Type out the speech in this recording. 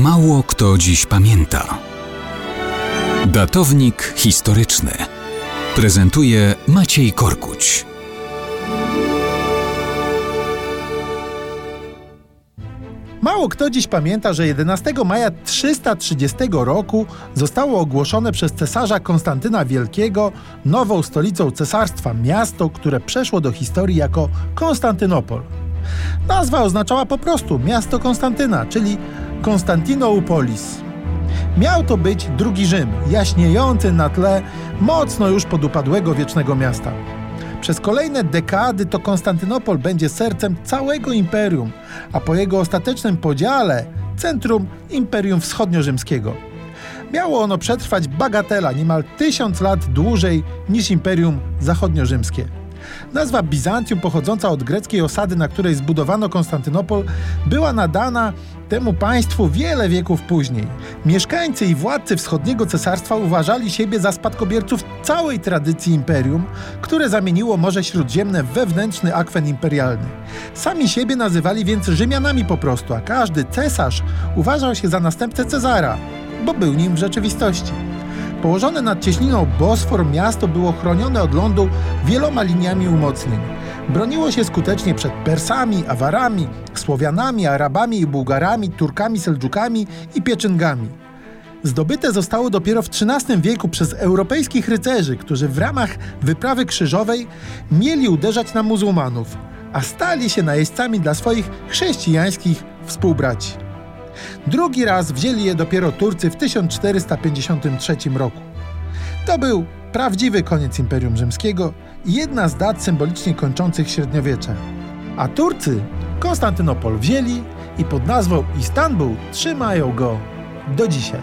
Mało kto dziś pamięta. Datownik historyczny prezentuje Maciej Korkuć. Mało kto dziś pamięta, że 11 maja 330 roku zostało ogłoszone przez cesarza Konstantyna Wielkiego nową stolicą cesarstwa miasto, które przeszło do historii jako Konstantynopol. Nazwa oznaczała po prostu miasto Konstantyna, czyli Konstantinoupolis. Miał to być drugi Rzym, jaśniejący na tle mocno już podupadłego wiecznego miasta. Przez kolejne dekady to Konstantynopol będzie sercem całego imperium, a po jego ostatecznym podziale centrum Imperium Wschodnio-Rzymskiego. Miało ono przetrwać bagatela niemal tysiąc lat dłużej niż Imperium Zachodnio-Rzymskie. Nazwa Bizancjum, pochodząca od greckiej osady, na której zbudowano Konstantynopol, była nadana temu państwu wiele wieków później. Mieszkańcy i władcy wschodniego cesarstwa uważali siebie za spadkobierców całej tradycji imperium, które zamieniło Morze Śródziemne w wewnętrzny akwen imperialny. Sami siebie nazywali więc Rzymianami po prostu, a każdy cesarz uważał się za następcę Cezara, bo był nim w rzeczywistości. Położone nad cieśniną Bosfor miasto było chronione od lądu wieloma liniami umocnień. Broniło się skutecznie przed Persami, Awarami, Słowianami, Arabami i Bułgarami, Turkami, Seldżukami i Pieczyngami. Zdobyte zostało dopiero w XIII wieku przez europejskich rycerzy, którzy w ramach wyprawy krzyżowej mieli uderzać na muzułmanów, a stali się najeźdźcami dla swoich chrześcijańskich współbraci. Drugi raz wzięli je dopiero Turcy w 1453 roku. To był prawdziwy koniec Imperium Rzymskiego i jedna z dat symbolicznie kończących średniowiecze. A Turcy Konstantynopol wzięli i pod nazwą Istanbul trzymają go do dzisiaj.